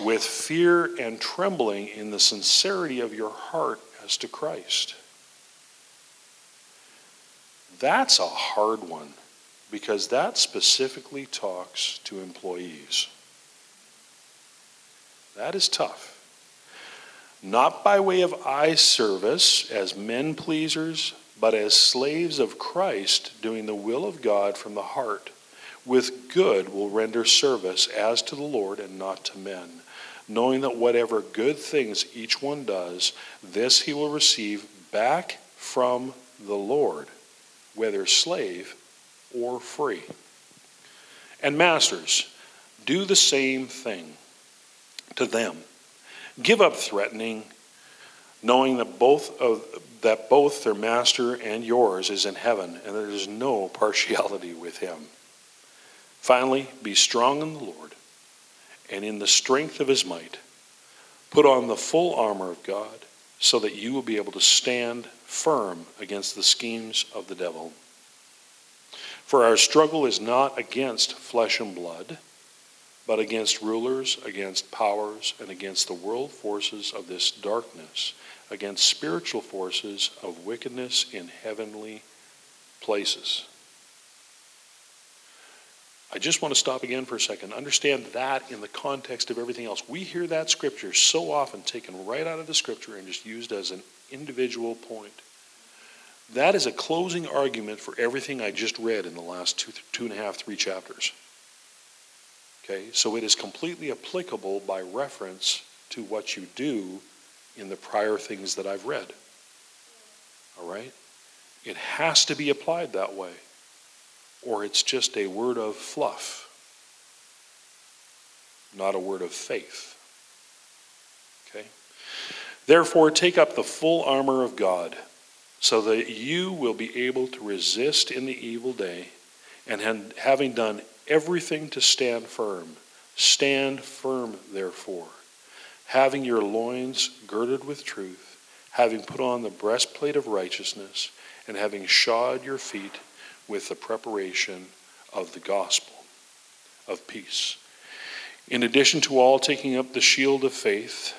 Speaker 3: with fear and trembling in the sincerity of your heart as to Christ. That's a hard one because that specifically talks to employees. That is tough. Not by way of eye service as men pleasers, but as slaves of Christ doing the will of God from the heart. With good will render service as to the Lord and not to men knowing that whatever good things each one does, this he will receive back from the Lord, whether slave or free. And masters, do the same thing to them. Give up threatening, knowing that both of that both their master and yours is in heaven, and there is no partiality with him. Finally, be strong in the Lord and in the strength of his might. Put on the full armor of God so that you will be able to stand firm against the schemes of the devil. For our struggle is not against flesh and blood, but against rulers, against powers, and against the world forces of this darkness against spiritual forces of wickedness in heavenly places. I just want to stop again for a second. Understand that in the context of everything else. We hear that scripture so often taken right out of the scripture and just used as an individual point. That is a closing argument for everything I just read in the last two, two and a half, three chapters. Okay, so it is completely applicable by reference to what you do in the prior things that I've read. All right? It has to be applied that way, or it's just a word of fluff, not a word of faith. Okay? Therefore, take up the full armor of God, so that you will be able to resist in the evil day, and having done everything to stand firm, stand firm, therefore having your loins girded with truth, having put on the breastplate of righteousness, and having shod your feet with the preparation of the gospel of peace. In addition to all, taking up the shield of faith,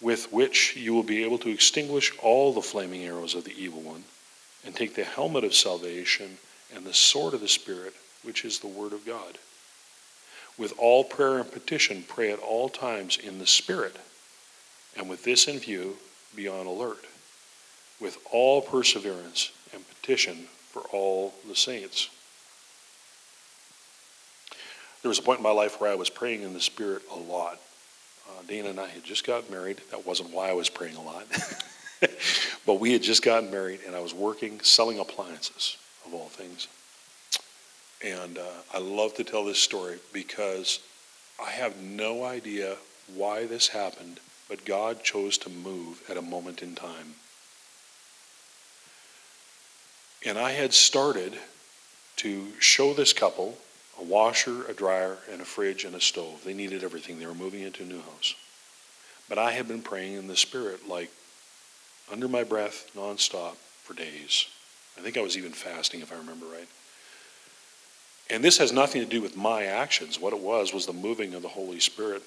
Speaker 3: with which you will be able to extinguish all the flaming arrows of the evil one, and take the helmet of salvation and the sword of the Spirit, which is the Word of God. With all prayer and petition, pray at all times in the Spirit. And with this in view, be on alert. With all perseverance and petition for all the saints. There was a point in my life where I was praying in the Spirit a lot. Uh, Dana and I had just gotten married. That wasn't why I was praying a lot. but we had just gotten married, and I was working selling appliances, of all things. And uh, I love to tell this story because I have no idea why this happened, but God chose to move at a moment in time. And I had started to show this couple a washer, a dryer, and a fridge and a stove. They needed everything. They were moving into a new house. But I had been praying in the Spirit, like under my breath, nonstop, for days. I think I was even fasting, if I remember right. And this has nothing to do with my actions. What it was was the moving of the Holy Spirit.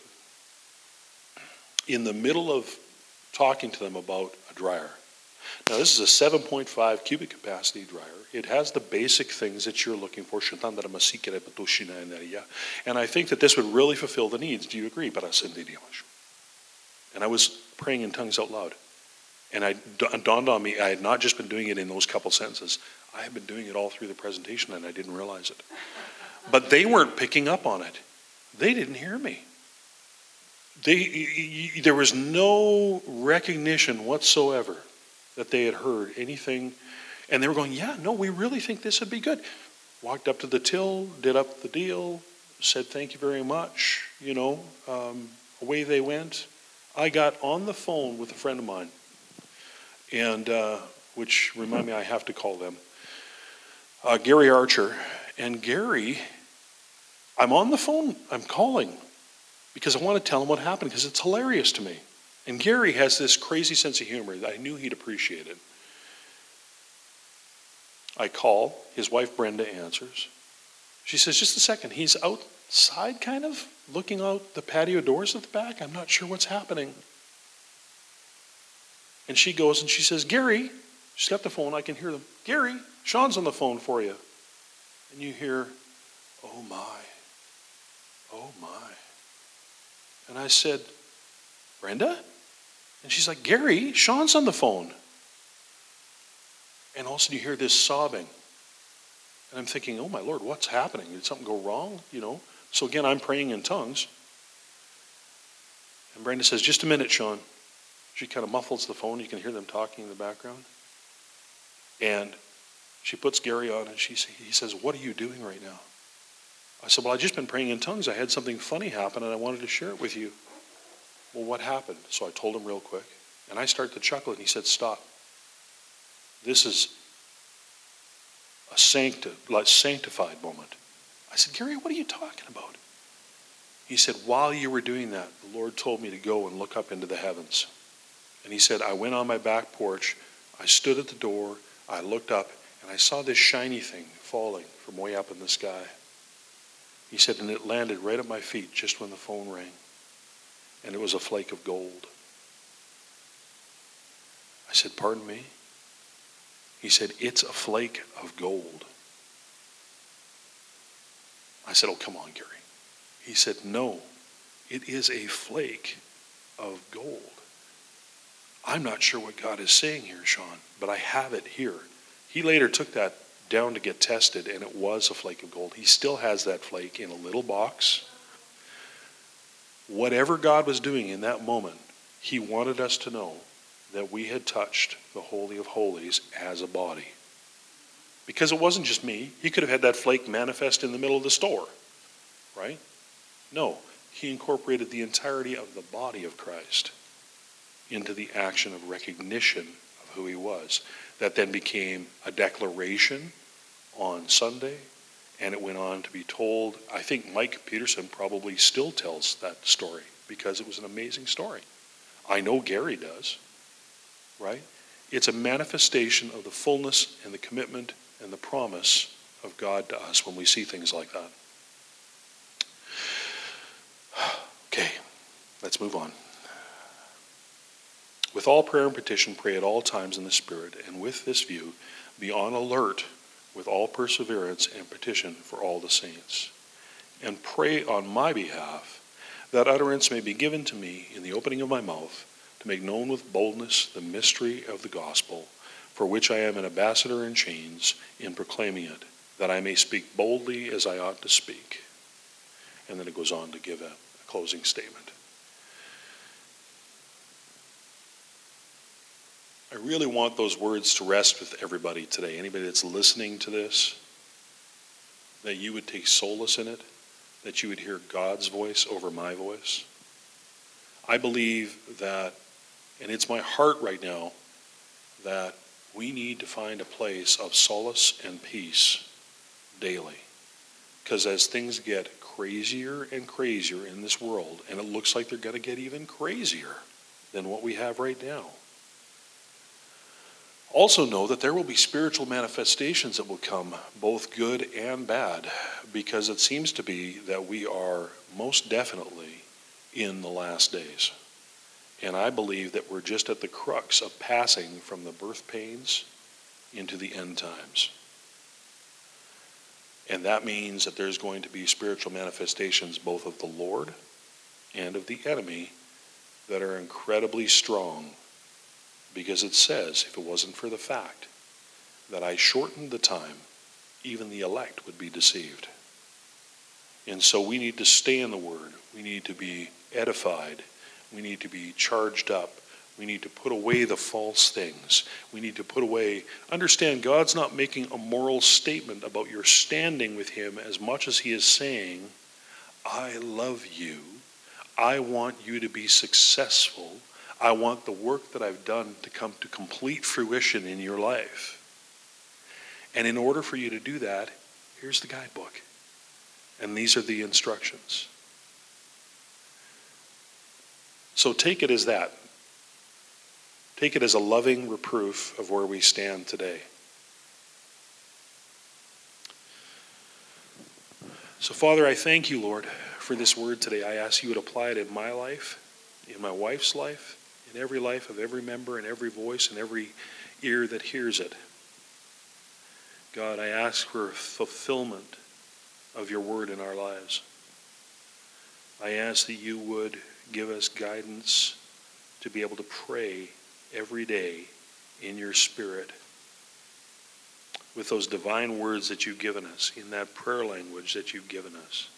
Speaker 3: In the middle of talking to them about a dryer. Now, this is a 7.5 cubic capacity dryer. It has the basic things that you're looking for. And I think that this would really fulfill the needs. Do you agree? And I was praying in tongues out loud. And it dawned on me, I had not just been doing it in those couple sentences. I had been doing it all through the presentation and I didn't realize it. But they weren't picking up on it. They didn't hear me. They, there was no recognition whatsoever that they had heard anything. And they were going, Yeah, no, we really think this would be good. Walked up to the till, did up the deal, said thank you very much. You know, um, away they went. I got on the phone with a friend of mine, and uh, which remind me I have to call them uh, Gary Archer. And Gary, I'm on the phone, I'm calling because I want to tell him what happened because it's hilarious to me. And Gary has this crazy sense of humor that I knew he'd appreciate it. I call, his wife Brenda answers. She says, Just a second, he's outside, kind of, looking out the patio doors at the back. I'm not sure what's happening. And she goes and she says, Gary, she's got the phone, I can hear them. Gary, Shawn's on the phone for you. And you hear, oh my, oh my. And I said, Brenda? And she's like, Gary, Shawn's on the phone. And all of a sudden you hear this sobbing. And I'm thinking, oh my Lord, what's happening? Did something go wrong? You know? So again, I'm praying in tongues. And Brenda says, just a minute, Shawn. She kind of muffles the phone. You can hear them talking in the background. And she puts Gary on and she, he says, What are you doing right now? I said, Well, I've just been praying in tongues. I had something funny happen and I wanted to share it with you. Well, what happened? So I told him real quick. And I start to chuckle, and he said, Stop. This is a sancti- sanctified moment. I said, Gary, what are you talking about? He said, While you were doing that, the Lord told me to go and look up into the heavens. And he said, I went on my back porch, I stood at the door, I looked up, and I saw this shiny thing falling from way up in the sky. He said, and it landed right at my feet just when the phone rang. And it was a flake of gold. I said, Pardon me? He said, It's a flake of gold. I said, Oh, come on, Gary. He said, No, it is a flake of gold. I'm not sure what God is saying here, Shawn, but I have it here. He later took that down to get tested, and it was a flake of gold. He still has that flake in a little box. Whatever God was doing in that moment, He wanted us to know that we had touched the Holy of Holies as a body. Because it wasn't just me. He could have had that flake manifest in the middle of the store, right? No, he incorporated the entirety of the body of Christ into the action of recognition of who he was. That then became a declaration on Sunday, and it went on to be told. I think Mike Peterson probably still tells that story because it was an amazing story. I know Gary does right? It's a manifestation of the fullness and the commitment and the promise of God to us when we see things like that. Okay, let's move on. With all prayer and petition, pray at all times in the Spirit, and with this view, be on alert with all perseverance and petition for all the saints. And pray on my behalf that utterance may be given to me in the opening of my mouth to make known with boldness the mystery of the gospel, for which I am an ambassador in chains in proclaiming it, that I may speak boldly as I ought to speak. And then it goes on to give a, closing statement. Really want those words to rest with everybody today. Anybody that's listening to this, that you would take solace in it, that you would hear God's voice over my voice. I believe that and it's my heart right now that we need to find a place of solace and peace daily. Because as things get crazier and crazier in this world, and it looks like they're going to get even crazier than what we have right now, also know that there will be spiritual manifestations that will come, both good and bad, because it seems to be that we are most definitely in the last days. And I believe that we're just at the crux of passing from the birth pains into the end times. And that means that there's going to be spiritual manifestations both of the Lord and of the enemy that are incredibly strong because it says, if it wasn't for the fact that I shortened the time, even the elect would be deceived. And so we need to stay in the Word. We need to be edified we need to be charged up. We need to put away the false things. We need to put away, understand God's not making a moral statement about your standing with Him as much as He is saying, I love you. I want you to be successful. I want the work that I've done to come to complete fruition in your life. And in order for you to do that, here's the guidebook. And these are the instructions. So take it as that. Take it as a loving reproof of where we stand today. So, Father, I thank you, Lord, for this word today. I ask you to apply it in my life, in my wife's life, in every life of every member, and every voice, and every ear that hears it. God, I ask for fulfillment of your word in our lives. I ask that you would give us guidance to be able to pray every day in your spirit with those divine words that you've given us, in that prayer language that you've given us.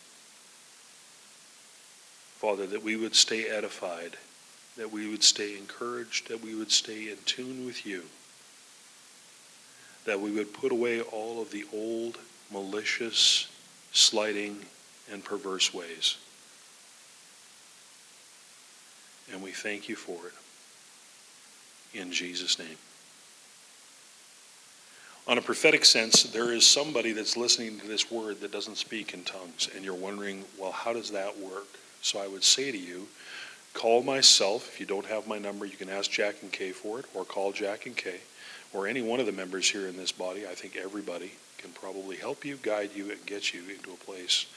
Speaker 3: Father, that we would stay edified, that we would stay encouraged, that we would stay in tune with you, that we would put away all of the old, malicious, slighting, and perverse ways. And we thank you for it. in Jesus' name. On a prophetic sense, there is somebody that's listening to this word that doesn't speak in tongues, and you're wondering, well, how does that work? So I would say to you, call myself. If you don't have my number, you can ask Jack and Kay for it, or call Jack and Kay, or any one of the members here in this body. I think everybody can probably help you, guide you, and get you into a place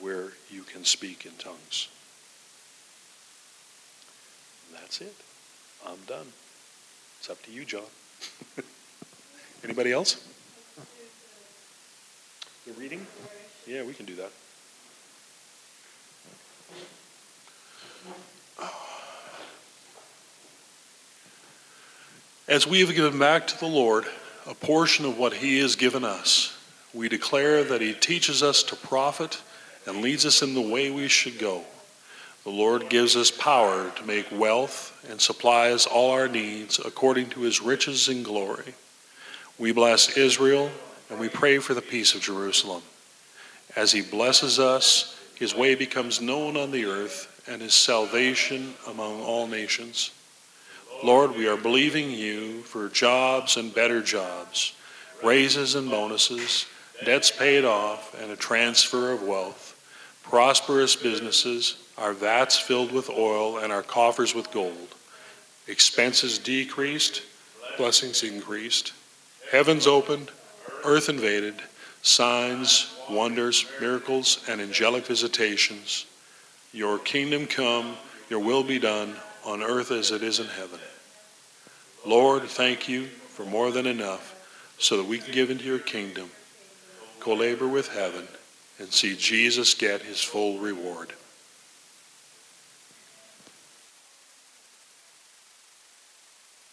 Speaker 3: where you can speak in tongues. And that's it. I'm done. It's up to you, John. Anybody else? The reading? Yeah, we can do that. As we have given back to the Lord a portion of what He has given us, we declare that He teaches us to profit and leads us in the way we should go. The Lord gives us power to make wealth and supplies all our needs according to His riches and glory. We bless Israel and we pray for the peace of Jerusalem. As He blesses us, His way becomes known on the earth and His salvation among all nations. Lord, we are believing you for jobs and better jobs, raises and bonuses, debts paid off, and a transfer of wealth, prosperous businesses, our vats filled with oil, and our coffers with gold, expenses decreased, blessings increased, heavens opened, earth invaded, signs, wonders, miracles, and angelic visitations. Your kingdom come, your will be done on earth as it is in heaven. Lord, thank you for more than enough so that we can give into your kingdom, co labor with heaven, and see Jesus get his full reward.